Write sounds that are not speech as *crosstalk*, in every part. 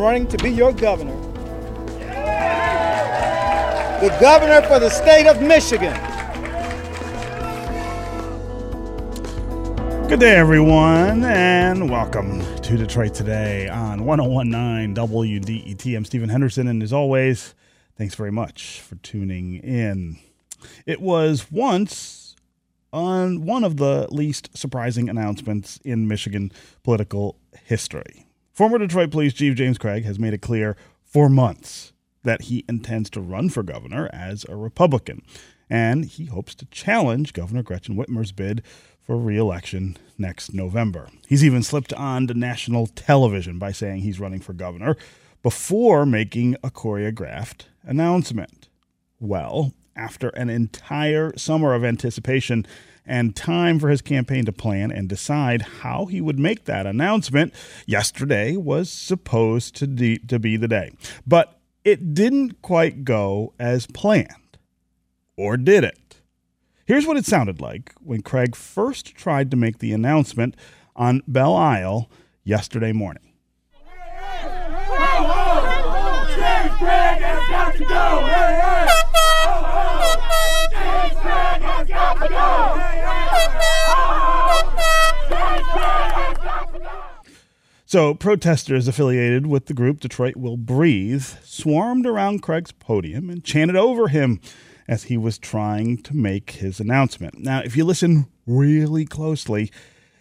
running to be your governor. The governor for the state of Michigan. Good day, everyone, and welcome to Detroit Today on 1019 WDET. I'm Stephen Henderson, and as always, thanks very much for tuning in. It was once on one of the least surprising announcements in Michigan political history. Former Detroit Police Chief James Craig has made it clear for months that he intends to run for governor as a Republican, and he hopes to challenge Governor Gretchen Whitmer's bid for re-election next November. He's even slipped on to national television by saying he's running for governor before making a choreographed announcement. Well, after an entire summer of anticipation and time for his campaign to plan and decide how he would make that announcement, yesterday was supposed to, de- to be the day. But it didn't quite go as planned. Or did it? Here's what it sounded like when Craig first tried to make the announcement on Belle Isle yesterday morning. Go! Hey, hey! Craig has got to go! So, protesters affiliated with the group Detroit Will Breathe swarmed around Craig's podium and chanted over him as he was trying to make his announcement. Now, if you listen really closely,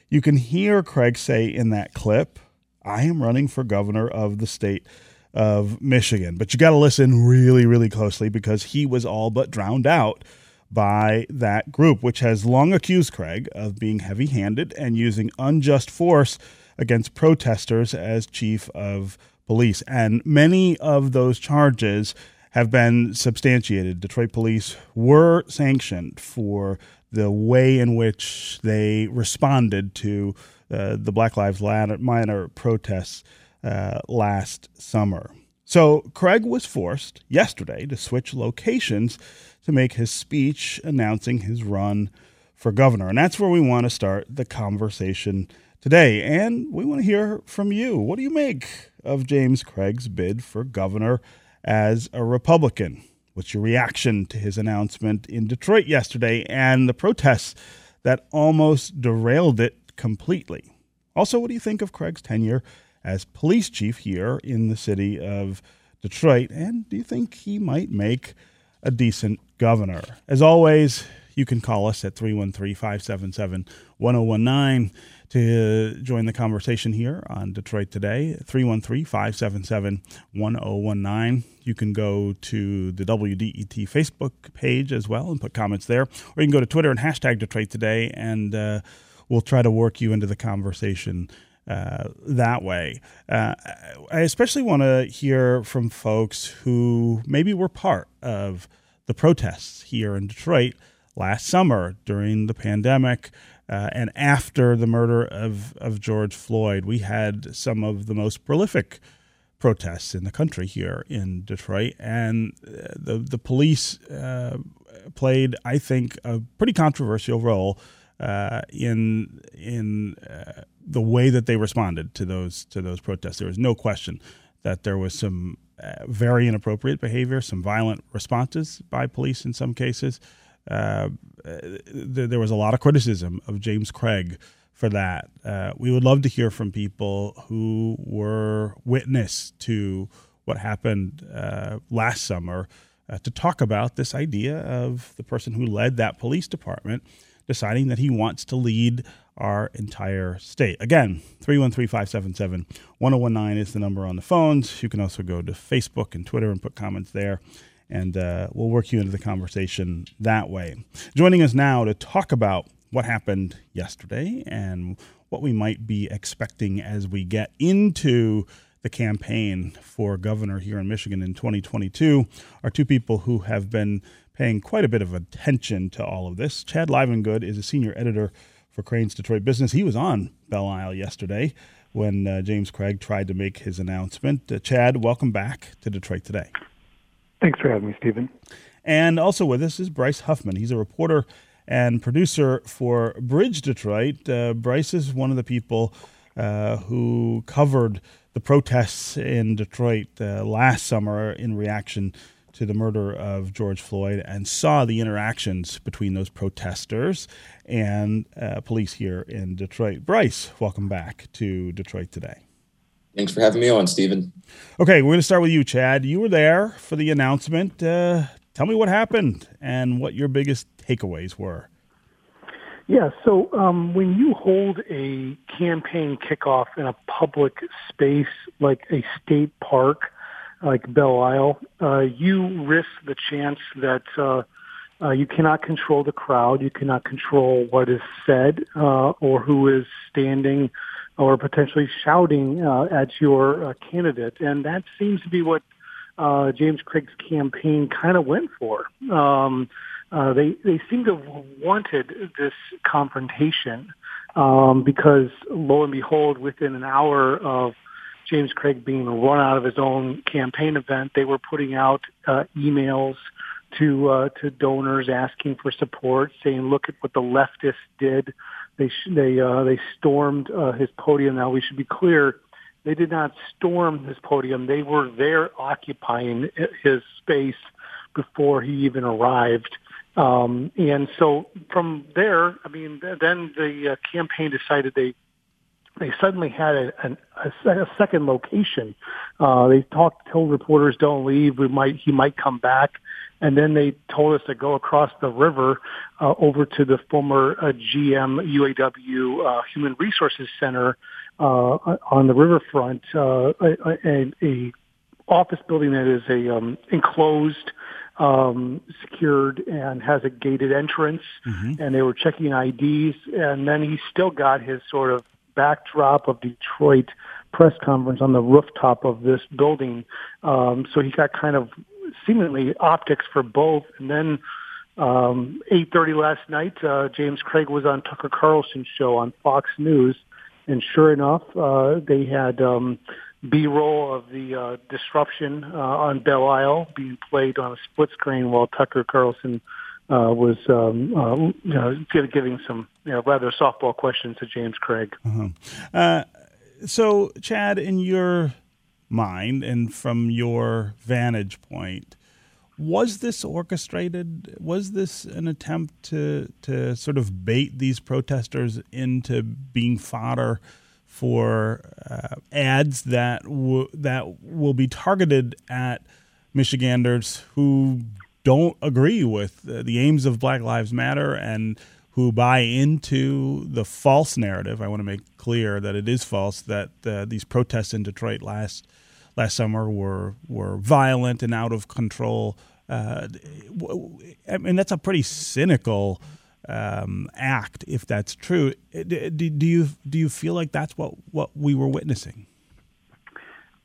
you can hear Craig say in that clip, I am running for governor of the state of Michigan. But you got to listen really, really closely because he was all but drowned out by that group, which has long accused Craig of being heavy handed and using unjust force against protesters as chief of police. And many of those charges have been substantiated. Detroit police were sanctioned for the way in which they responded to uh, the Black Lives Matter protests uh, last summer. So Craig was forced yesterday to switch locations to make his speech announcing his run for governor. And that's where we want to start the conversation today. And we want to hear from you. What do you make of James Craig's bid for governor as a Republican? What's your reaction to his announcement in Detroit yesterday and the protests that almost derailed it completely? Also, what do you think of Craig's tenure as police chief here in the city of Detroit? And do you think he might make a decent governor? As always, you can call us at 313 577 1019 to join the conversation here on Detroit Today, 313 577 1019. You can go to the WDET Facebook page as well and put comments there, or you can go to Twitter and hashtag Detroit Today, and uh, we'll try to work you into the conversation. Uh, that way. Uh, I especially want to hear from folks who maybe were part of the protests here in Detroit last summer during the pandemic uh, and after the murder of, of George Floyd. We had some of the most prolific protests in the country here in Detroit, and uh, the the police uh, played, I think, a pretty controversial role uh, in in uh, the way that they responded to those to those protests. There was no question that there was some uh, very inappropriate behavior, some violent responses by police in some cases. Uh, th- there was a lot of criticism of James Craig for that. Uh, we would love to hear from people who were witness to what happened uh, last summer uh, to talk about this idea of the person who led that police department deciding that he wants to lead our entire state. Again, 313 577 1019 is the number on the phones. You can also go to Facebook and Twitter and put comments there and uh, we'll work you into the conversation that way. Joining us now to talk about what happened yesterday and what we might be expecting as we get into the campaign for governor here in Michigan in 2022 are two people who have been paying quite a bit of attention to all of this. Chad Livengood is a senior editor for Crain's Detroit Business. He was on Belle Isle yesterday when uh, James Craig tried to make his announcement. Uh, Chad, welcome back to Detroit today. Thanks for having me, Stephen. And also with us is Bryce Huffman. He's a reporter and producer for Bridge Detroit. Uh, Bryce is one of the people uh, who covered the protests in Detroit uh, last summer in reaction to the murder of George Floyd and saw the interactions between those protesters and uh, police here in Detroit. Bryce, welcome back to Detroit today. Thanks for having me on, Stephen. Okay, we're going to start with you, Chad. You were there for the announcement. Uh, tell me what happened and what your biggest takeaways were. Yeah, so um, when you hold a campaign kickoff in a public space like a state park, like Belle Isle, uh, you risk the chance that uh, uh, you cannot control the crowd, you cannot control what is said uh, or who is standing or potentially shouting uh, at your uh, candidate, and that seems to be what uh, James Craig's campaign kind of went for. Um, uh, they they seem to have wanted this confrontation um, because lo and behold, within an hour of James Craig being run out of his own campaign event, they were putting out uh, emails to uh, to donors asking for support, saying, "Look at what the leftists did. They sh- they uh, they stormed uh, his podium." Now we should be clear. They did not storm his podium. They were there occupying his space before he even arrived. Um, and so from there, I mean, then the uh, campaign decided they they suddenly had a, a, a second location. Uh, they talked, told reporters, "Don't leave. We might he might come back." And then they told us to go across the river uh, over to the former uh, GM UAW uh, Human Resources Center uh, on the riverfront, uh, a, a, a office building that is a um, enclosed um, secured and has a gated entrance, mm-hmm. and they were checking IDs. And then he still got his sort of backdrop of Detroit press conference on the rooftop of this building. Um, so he got kind of seemingly optics for both. And then um, 8:30 last night, uh, James Craig was on Tucker Carlson's show on Fox News, and sure enough, uh, they had. Um, B-roll of the uh, disruption uh, on Belle Isle being played on a split screen while Tucker Carlson uh, was um, uh, you know, giving some you know, rather softball questions to James Craig. Uh-huh. Uh, so, Chad, in your mind and from your vantage point, was this orchestrated? Was this an attempt to to sort of bait these protesters into being fodder for uh, ads that w- that will be targeted at Michiganders who don't agree with uh, the aims of Black Lives Matter and who buy into the false narrative. I want to make clear that it is false that uh, these protests in Detroit last last summer were were violent and out of control. Uh, I mean, that's a pretty cynical um, act if that's true. Uh, do, do, you do you feel like that's what, what we were witnessing?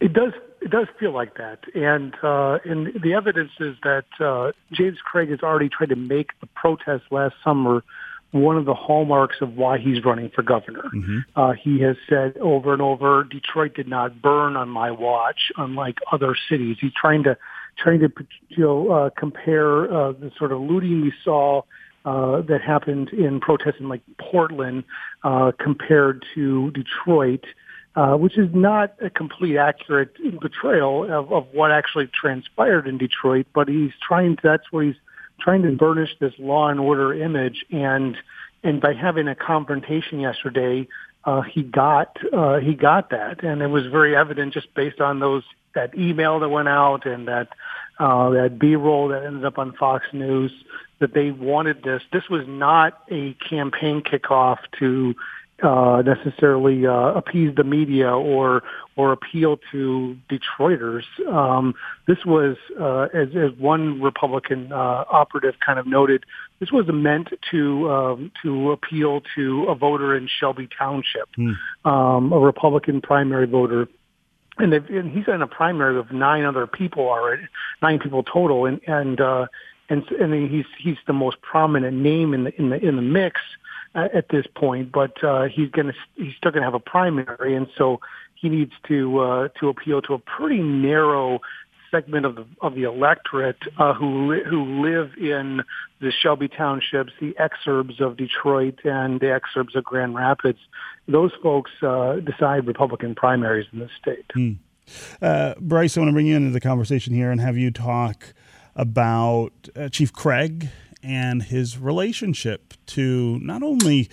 It does. It does feel like that, and uh, and the evidence is that uh, James Craig has already tried to make the protest last summer one of the hallmarks of why he's running for governor. Mm-hmm. Uh, he has said over and over, Detroit did not burn on my watch, unlike other cities. He's trying to trying to you know uh, compare uh, the sort of looting we saw uh, that happened in protests in like Portland uh, compared to Detroit, uh, which is not a complete accurate portrayal of, of what actually transpired in Detroit. But he's trying to, that's where he's trying to burnish this law and order image, and and by having a confrontation yesterday, uh, he got uh, he got that, and it was very evident just based on those that email that went out and that uh, that B-roll that ended up on Fox News that they wanted this. This was not a campaign kickoff to uh, necessarily uh, appease the media or or appeal to Detroiters. Um, this was, uh, as, as one Republican uh, operative kind of noted, this was meant to um, to appeal to a voter in Shelby Township, mm. um, a Republican primary voter and, and he's in a primary of nine other people already, nine people total, and and uh, and and he's he's the most prominent name in the in the in the mix uh, at this point. But uh, he's gonna he's still gonna have a primary, and so he needs to uh, to appeal to a pretty narrow segment of the of the electorate uh, who li- who live in the Shelby townships, the exurbs of Detroit, and the exurbs of Grand Rapids. Those folks uh, decide Republican primaries in the state. Hmm. Uh, Bryce, I want to bring you into the conversation here and have you talk about uh, Chief Craig and his relationship to not only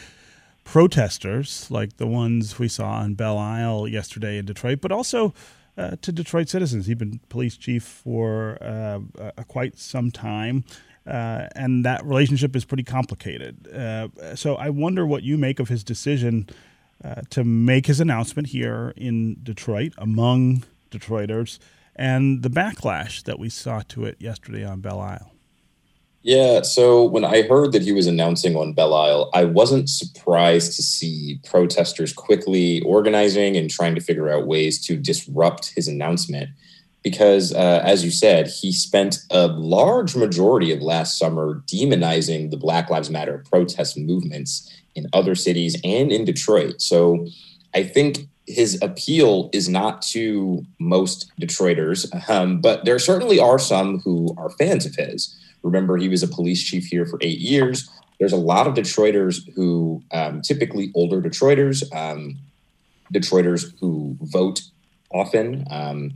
protesters like the ones we saw on Belle Isle yesterday in Detroit, but also uh, to Detroit citizens. He's been police chief for uh, quite some time. Uh, and that relationship is pretty complicated. Uh, so I wonder what you make of his decision uh, to make his announcement here in Detroit among Detroiters and the backlash that we saw to it yesterday on Belle Isle. Yeah, so when I heard that he was announcing on Belle Isle, I wasn't surprised to see protesters quickly organizing and trying to figure out ways to disrupt his announcement. Because, uh, as you said, he spent a large majority of last summer demonizing the Black Lives Matter protest movements in other cities and in Detroit. So I think his appeal is not to most Detroiters, um, but there certainly are some who are fans of his. Remember, he was a police chief here for eight years. There's a lot of Detroiters who, um, typically older Detroiters, um, Detroiters who vote often. Um,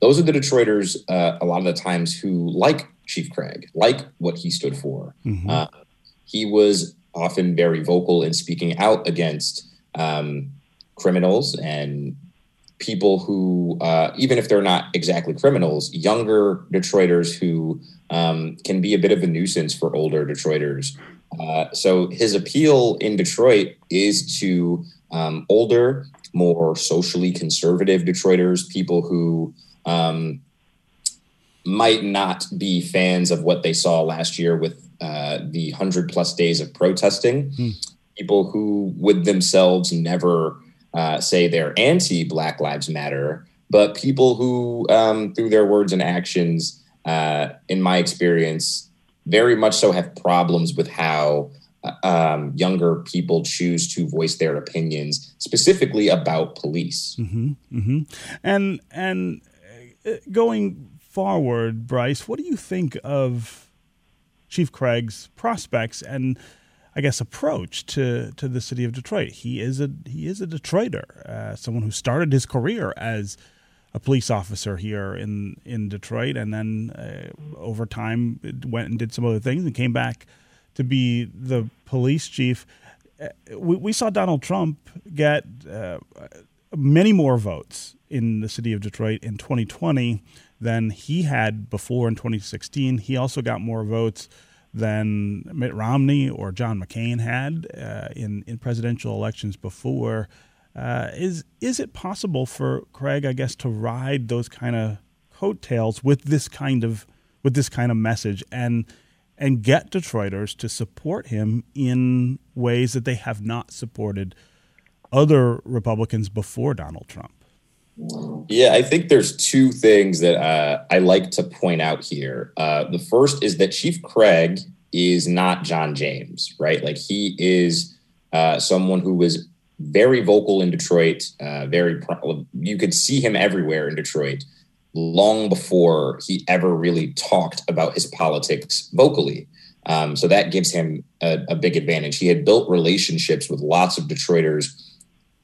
those are the Detroiters, uh, a lot of the times, who like Chief Craig, like what he stood for. Mm-hmm. Uh, he was often very vocal in speaking out against um, criminals and people who, uh, even if they're not exactly criminals, younger Detroiters who um, can be a bit of a nuisance for older Detroiters. Uh, so his appeal in Detroit is to um, older, more socially conservative Detroiters, people who um, might not be fans of what they saw last year with uh, the 100 plus days of protesting, hmm. people who would themselves never uh, say they're anti Black Lives Matter, but people who, um, through their words and actions, uh, in my experience, very much so have problems with how uh, um, younger people choose to voice their opinions, specifically about police. Mm-hmm, mm-hmm. And and uh, going forward, Bryce, what do you think of Chief Craig's prospects and? I guess approach to to the city of Detroit. He is a he is a Detroiter, uh, someone who started his career as a police officer here in in Detroit, and then uh, over time went and did some other things and came back to be the police chief. Uh, we, we saw Donald Trump get uh, many more votes in the city of Detroit in 2020 than he had before in 2016. He also got more votes than Mitt Romney or John McCain had uh, in in presidential elections before. Uh, is is it possible for Craig, I guess, to ride those kind of coattails with this kind of with this kind of message and and get Detroiters to support him in ways that they have not supported other Republicans before Donald Trump? Yeah, I think there's two things that uh, I like to point out here. Uh, the first is that Chief Craig is not John James, right? Like he is uh, someone who was very vocal in Detroit. Uh, very, pro- you could see him everywhere in Detroit long before he ever really talked about his politics vocally. Um, so that gives him a, a, big advantage. He had built relationships with lots of Detroiters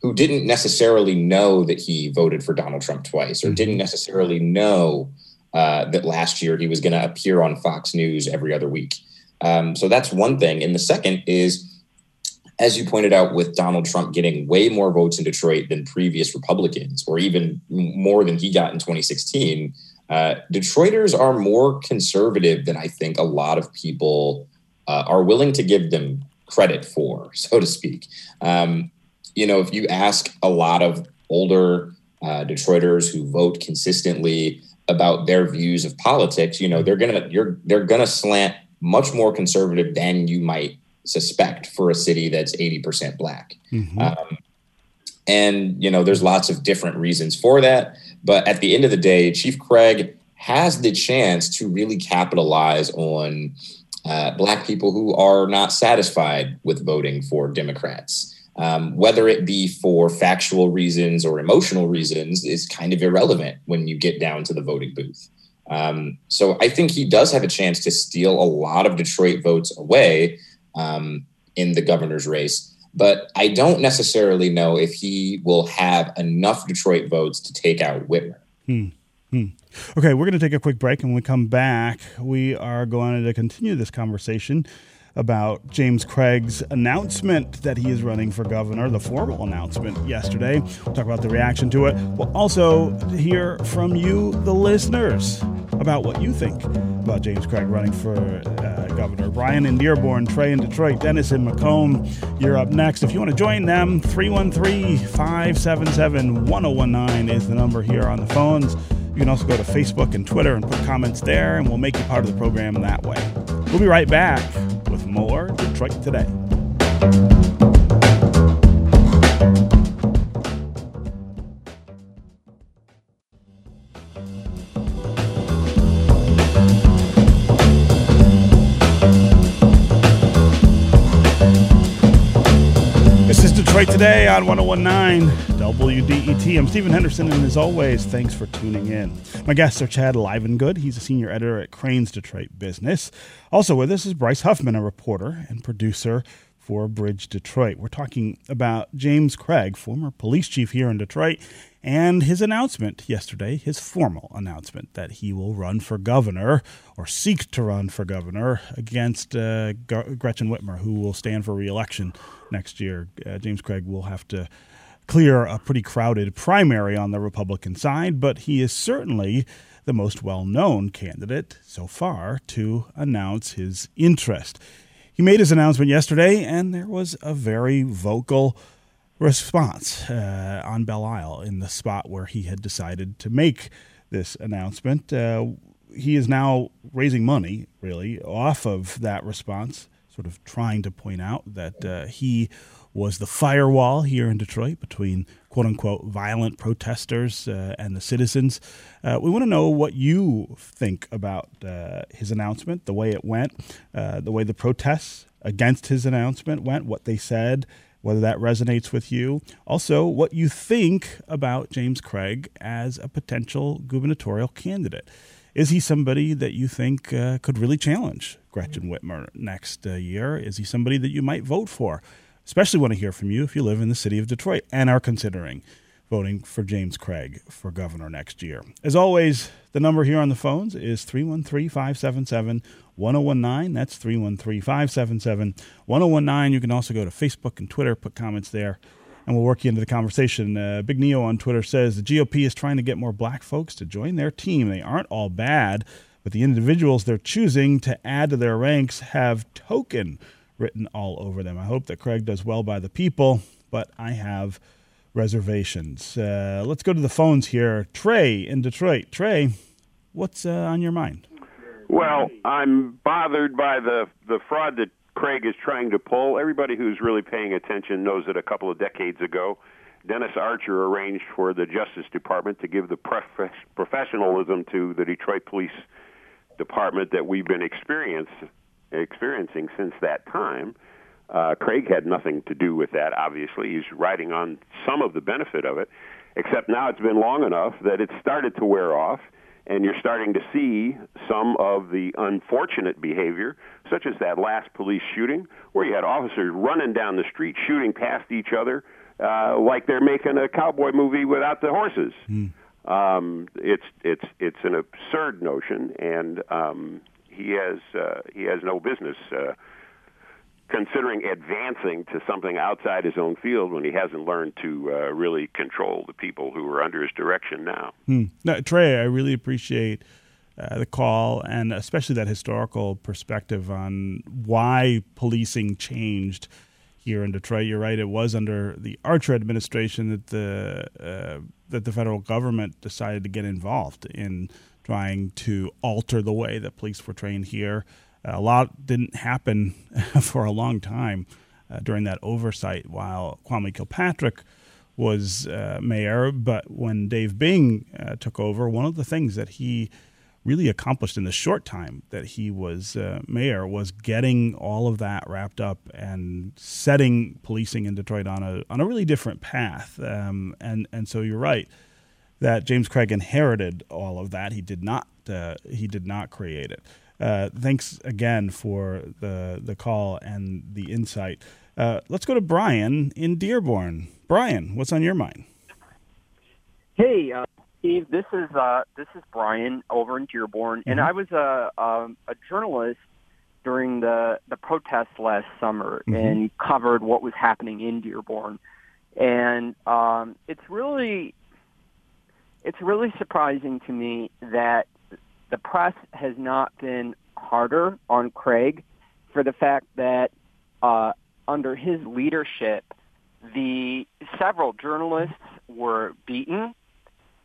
who didn't necessarily know that he voted for Donald Trump twice, or mm-hmm. didn't necessarily know uh, that last year he was going to appear on Fox News every other week. Um, so that's one thing. And the second is as you pointed out, with Donald Trump getting way more votes in Detroit than previous Republicans, or even more than he got in 2016, uh, Detroiters are more conservative than I think a lot of people uh, are willing to give them credit for, *laughs* so to speak. Um, you know, if you ask a lot of older uh, Detroiters who vote consistently about their views of politics, you know, they're gonna you're they're gonna slant much more conservative than you might suspect for a city that's 80% black. Mm-hmm. Um, and, you know, there's lots of different reasons for that. But at the end of the day, Chief Craig has the chance to really capitalize on uh, black people who are not satisfied with voting for Democrats. Um, whether it be for factual reasons or emotional reasons is kind of irrelevant when you get down to the voting booth. Um, so I think he does have a chance to steal a lot of Detroit votes away um, in the governor's race. But I don't necessarily know if he will have enough Detroit votes to take out Whitmer. Hmm. Hmm. Okay, we're going to take a quick break. And when we come back, we are going to continue this conversation about James Craig's announcement that he is running for governor, the formal announcement yesterday. We'll talk about the reaction to it. We'll also hear from you, the listeners, about what you think about James Craig running for uh, governor. Brian in Dearborn, Trey in Detroit, Dennis in Macomb, you're up next. If you want to join them, 313 577 1019 is the number here on the phones. You can also go to Facebook and Twitter and put comments there, and we'll make you part of the program that way. We'll be right back Detroit Today. This is Detroit Today on 1019 WDET. I'm Stephen Henderson, and as always, thanks for tuning in. My guests are Chad Livengood. He's a senior editor at Crain's Detroit Business. Also with us is Bryce Huffman, a reporter and producer for Bridge Detroit. We're talking about James Craig, former police chief here in Detroit, and his announcement yesterday, his formal announcement that he will run for governor or seek to run for governor against uh, Gretchen Whitmer, who will stand for reelection next year. Uh, James Craig will have to clear a pretty crowded primary on the Republican side, but he is certainly the most well known candidate so far to announce his interest. He made his announcement yesterday, and there was a very vocal response uh, on Belle Isle in the spot where he had decided to make this announcement. Uh, he is now raising money, really, off of that response, sort of trying to point out that uh, he was the firewall here in Detroit between quote unquote violent protesters uh, and the citizens. Uh, we want to know what you think about uh, his announcement, the way it went, uh, the way the protests against his announcement went, what they said, whether that resonates with you. Also, what you think about James Craig as a potential gubernatorial candidate. Is he somebody that you think uh, could really challenge Gretchen Whitmer next uh, year? Is he somebody that you might vote for? Especially want to hear from you if you live in the city of Detroit and are considering voting for James Craig for governor next year. As always, the number here on the phones is 313 577 1019. That's 313 577 1019. You can also go to Facebook and Twitter, put comments there, and we'll work you into the conversation. Uh, Big Neo on Twitter says the GOP is trying to get more black folks to join their team. They aren't all bad, but the individuals they're choosing to add to their ranks have token written all over them. I hope that Craig does well by the people, but I have reservations. Uh, let's go to the phones here. Trey in Detroit. Trey, what's uh, on your mind? Well, I'm bothered by the the fraud that Craig is trying to pull. Everybody who's really paying attention knows that a couple of decades ago, Dennis Archer arranged for the Justice Department to give the prof- professionalism to the Detroit Police Department that we've been experienced, experiencing since that time. Uh, Craig had nothing to do with that, obviously. He's riding on some of the benefit of it, except now it's been long enough that it's started to wear off and you're starting to see some of the unfortunate behavior, such as that last police shooting, where you had officers running down the street shooting past each other uh, like they're making a cowboy movie without the horses. Mm. Um, it's it's it's an absurd notion, and um, he has uh, he has no business. Uh, considering advancing to something outside his own field when he hasn't learned to uh, really control the people who are under his direction now. Hmm. now Trey, I really appreciate uh, the call and especially that historical perspective on why policing changed here in Detroit. You're right; it was under the Archer administration that the uh, that the federal government decided to get involved in trying to alter the way that police were trained here a lot didn't happen *laughs* for a long time uh, during that oversight while Kwame Kilpatrick was uh, mayor. But when Dave Bing uh, took over, one of the things that he really accomplished in the short time that he was uh, mayor was getting all of that wrapped up and setting policing in Detroit on a on a really different path. Um, and and so you're right that James Craig inherited all of that. He did not. Uh, he did not create it. Uh, thanks again for the the call and the insight. Uh, let's go to Brian in Dearborn. Brian, what's on your mind? Hey, uh, Steve. This is uh, this is Brian over in Dearborn, mm-hmm. and I was a um, a journalist during the the protests last summer mm-hmm. and covered what was happening in Dearborn, and um, it's really it's really surprising to me that the press has not been harder on Craig for the fact that uh, under his leadership, the several journalists were beaten,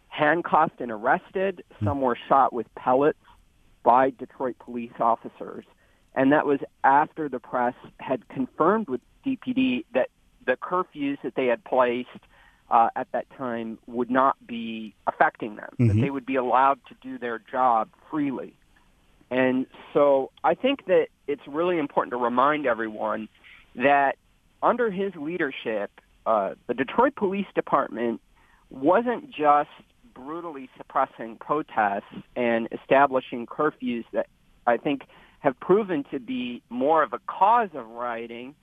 handcuffed, and arrested. Some were shot with pellets by Detroit police officers, and that was after the press had confirmed with DPD that the curfews that they had placed uh, at that time would not be affecting them, mm-hmm. that they would be allowed to do their job freely. And so I think that it's really important to remind everyone that under his leadership, uh, the Detroit Police Department wasn't just brutally suppressing protests and establishing curfews that I think have proven to be more of a cause of rioting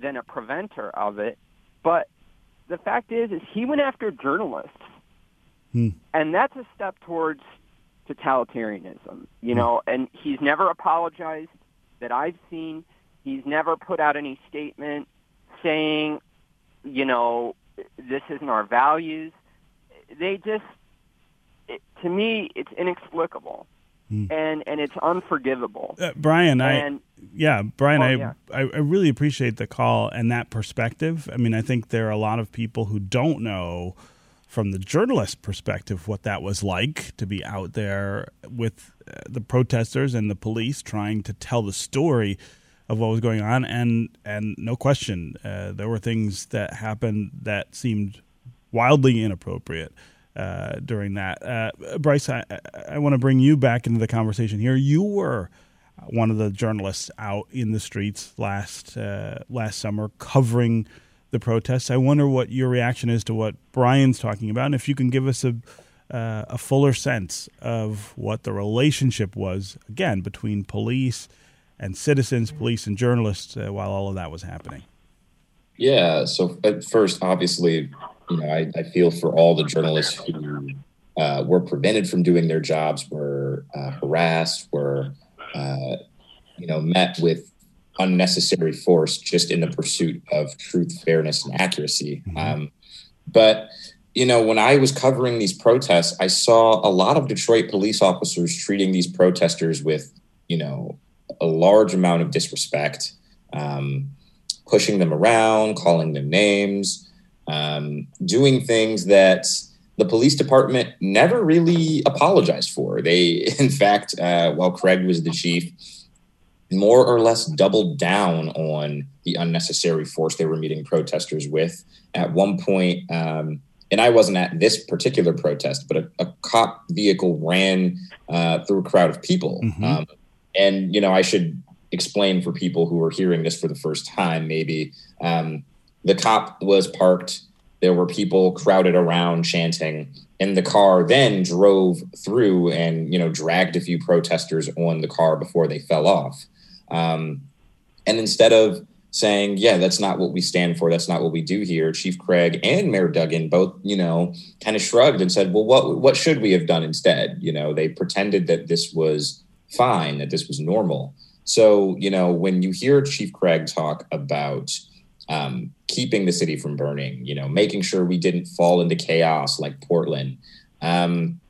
than a preventer of it, but the fact is, is he went after journalists, hmm. and that's a step towards totalitarianism. You hmm. know, and he's never apologized that I've seen. He's never put out any statement saying, you know, this isn't our values. They just, it, to me, it's inexplicable. Hmm. And and it's unforgivable. Uh, Brian, and, I yeah, Brian, oh, I, yeah. I, I really appreciate the call and that perspective. I mean, I think there are a lot of people who don't know from the journalist perspective what that was like to be out there with uh, the protesters and the police trying to tell the story of what was going on and and no question uh, there were things that happened that seemed wildly inappropriate uh, during that uh, Bryce I, I want to bring you back into the conversation here you were one of the journalists out in the streets last uh, last summer covering the protests. I wonder what your reaction is to what Brian's talking about, and if you can give us a uh, a fuller sense of what the relationship was again between police and citizens, police and journalists, uh, while all of that was happening. Yeah. So at first, obviously, you know, I, I feel for all the journalists who uh, were prevented from doing their jobs, were uh, harassed, were uh, you know, met with unnecessary force just in the pursuit of truth, fairness, and accuracy. Mm-hmm. Um, but you know, when I was covering these protests, I saw a lot of Detroit police officers treating these protesters with, you know, a large amount of disrespect, um, pushing them around, calling them names, um, doing things that the police department never really apologized for. They, *laughs* in fact, uh, while Craig was the chief, more or less doubled down on the unnecessary force they were meeting protesters with. At one point, um, and I wasn't at this particular protest, but a, a cop vehicle ran uh, through a crowd of people. Mm-hmm. Um, and, you know, I should explain for people who are hearing this for the first time, maybe. Um, the cop was parked there were people crowded around chanting, and the car then drove through and you know dragged a few protesters on the car before they fell off. Um, and instead of saying, "Yeah, that's not what we stand for. That's not what we do here," Chief Craig and Mayor Duggan both, you know, kind of shrugged and said, "Well, what what should we have done instead?" You know, they pretended that this was fine, that this was normal. So, you know, when you hear Chief Craig talk about um, keeping the city from burning, you know, making sure we didn't fall into chaos like Portland. Um,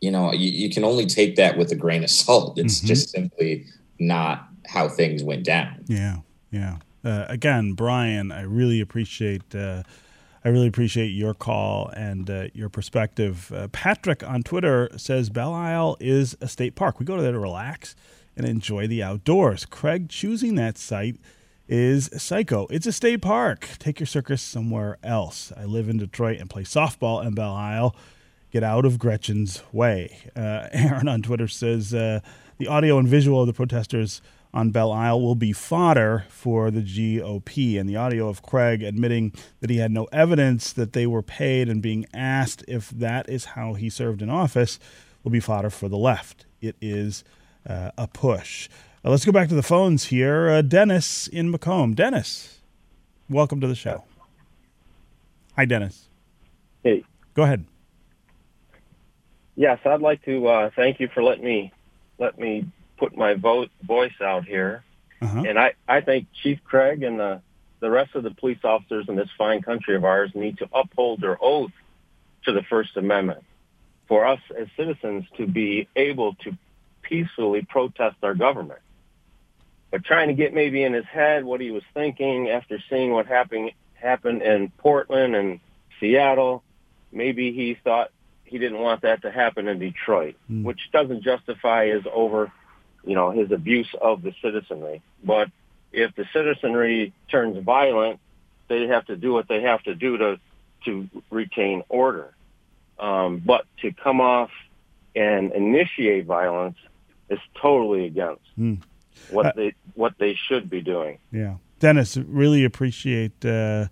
you know, you, you, can only take that with a grain of salt. It's mm-hmm. just simply not how things went down. Yeah, yeah. Uh, again, Brian, I really appreciate. Uh, I really appreciate your call and uh, your perspective. Uh, Patrick on Twitter says Belle Isle is a state park. We go there to relax and enjoy the outdoors. Craig choosing that site is Psycho. It's a state park. Take your circus somewhere else. I live in Detroit and play softball in Belle Isle. Get out of Gretchen's way. Uh, *laughs* Aaron on Twitter says uh, the audio and visual of the protesters on Belle Isle will be fodder for the GOP. And the audio of Craig admitting that he had no evidence that they were paid and being asked if that is how he served in office will be fodder for the left. It is uh, a push. Uh, let's go back to the phones here. Uh, Dennis in Macomb. Dennis, welcome to the show. Hi, Dennis. Hey. Go ahead. Yes, I'd like to uh, thank you for letting me let me put my vote voice out here. Uh-huh. And I, I think Chief Craig and the, the rest of the police officers in this fine country of ours need to uphold their oath to the First Amendment for us as citizens to be able to peacefully protest our government. But trying to get maybe in his head what he was thinking after seeing what happened happened in Portland and Seattle, maybe he thought he didn't want that to happen in Detroit, Mm. which doesn't justify his over, you know, his abuse of the citizenry. But if the citizenry turns violent, they have to do what they have to do to to retain order. Um, but to come off and initiate violence is totally against Mm. What Uh, they what they should be doing. Yeah, Dennis, really appreciate uh,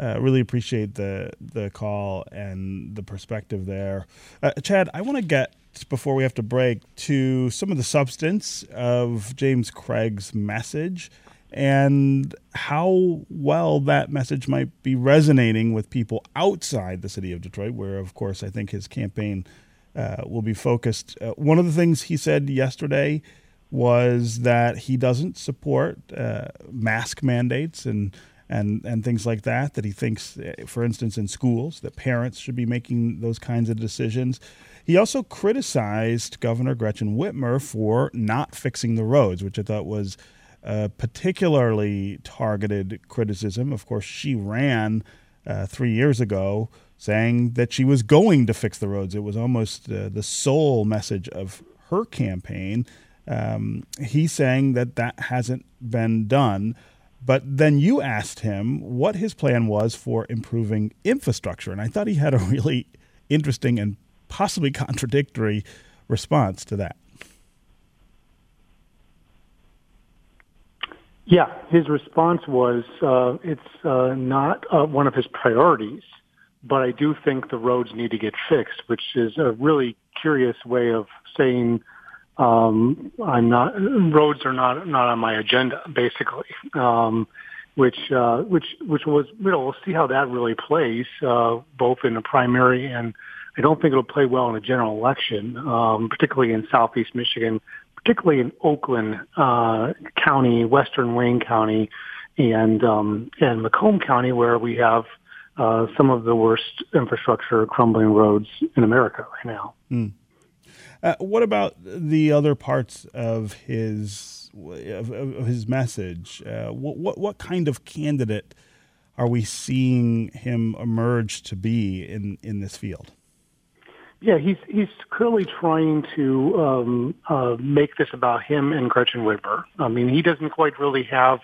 uh, really appreciate the the call and the perspective there. Uh, Chad, I want to get before we have to break to some of the substance of James Craig's message and how well that message might be resonating with people outside the city of Detroit, where, of course, I think his campaign uh, will be focused. Uh, one of the things he said yesterday was that he doesn't support uh, mask mandates and and and things like that. That he thinks, uh, for instance, in schools, that parents should be making those kinds of decisions. He also criticized Governor Gretchen Whitmer for not fixing the roads, which I thought was a particularly targeted criticism. Of course, she ran uh, three years ago saying that she was going to fix the roads. It was almost uh, the sole message of her campaign. Um, he's saying that that hasn't been done. But then you asked him what his plan was for improving infrastructure. And I thought he had a *laughs* really interesting and possibly contradictory response to that. Yeah, his response was uh, it's uh, not uh, one of his priorities, but I do think the roads need to get fixed, which is a really curious way of saying um, I'm not roads are not not on my agenda, basically. Um, which uh, which which was you know we'll see how that really plays uh, both in the primary and I don't think it'll play well in a general election, um, particularly in southeast Michigan, particularly in Oakland uh, County, Western Wayne County, and um, and Macomb County, where we have uh, some of the worst infrastructure crumbling roads in America right now. Mm. Uh, what about the other parts of his of, of his message? Uh, what, what what kind of candidate are we seeing him emerge to be in in this field? Yeah, he's he's clearly trying to um, uh, make this about him and Gretchen Whitmer. I mean, he doesn't quite really have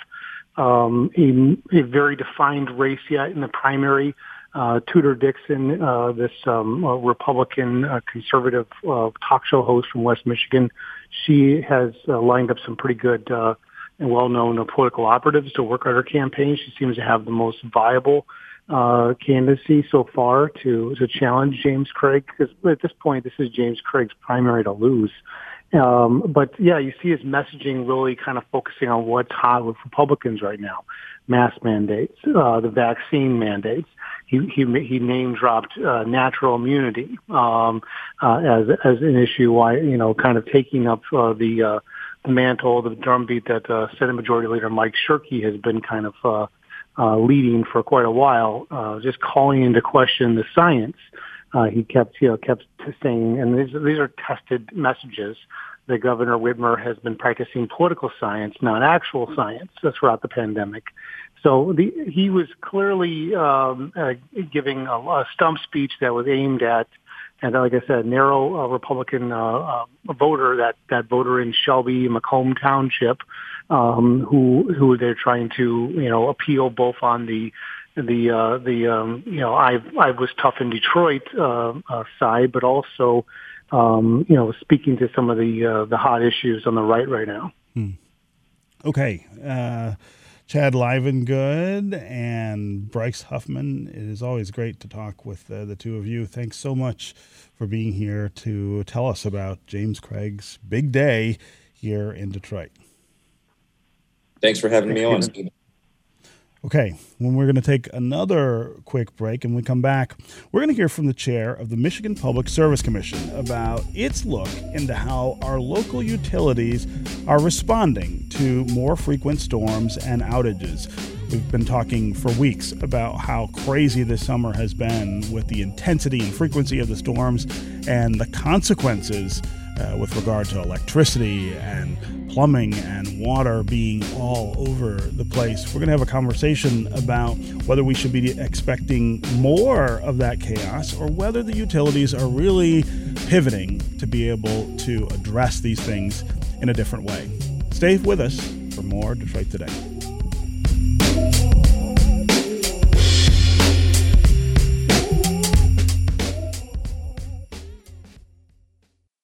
um, a, a very defined race yet in the primary. Uh, Tudor Dixon, uh, this um, uh, Republican uh, conservative uh, talk show host from West Michigan, she has uh, lined up some pretty good uh, and well-known uh, political operatives to work on her campaign. She seems to have the most viable uh, candidacy so far to to challenge James Craig because at this point this is James Craig's primary to lose. Um, but yeah, you see his messaging really kind of focusing on what's hot with Republicans right now: mask mandates, uh, the vaccine mandates. He he he name dropped uh, natural immunity um, uh, as as an issue. Why you know kind of taking up uh, the uh, the mantle, the drumbeat that uh, Senate Majority Leader Mike Shirkey has been kind of uh, uh, leading for quite a while, uh, just calling into question the science. Uh, he kept, you know, kept saying, and these, these are tested messages that Governor Whitmer has been practicing political science, not actual science, throughout the pandemic. So the, he was clearly um, uh, giving a, a stump speech that was aimed at, and like I said, narrow uh, Republican uh, uh, voter, that that voter in Shelby, Macomb Township, um, who who they're trying to you know appeal both on the the uh, the um, you know I I was tough in Detroit uh, uh, side, but also um, you know speaking to some of the uh, the hot issues on the right right now. Hmm. Okay. Uh, Chad Livengood and Bryce Huffman. It is always great to talk with uh, the two of you. Thanks so much for being here to tell us about James Craig's big day here in Detroit. Thanks for having me on. Okay, when we're going to take another quick break and we come back, we're going to hear from the chair of the Michigan Public Service Commission about its look into how our local utilities are responding to more frequent storms and outages. We've been talking for weeks about how crazy this summer has been with the intensity and frequency of the storms and the consequences uh, with regard to electricity and plumbing and water being all over the place. We're going to have a conversation about whether we should be expecting more of that chaos or whether the utilities are really pivoting to be able to address these things in a different way. Stay with us for more Detroit Today.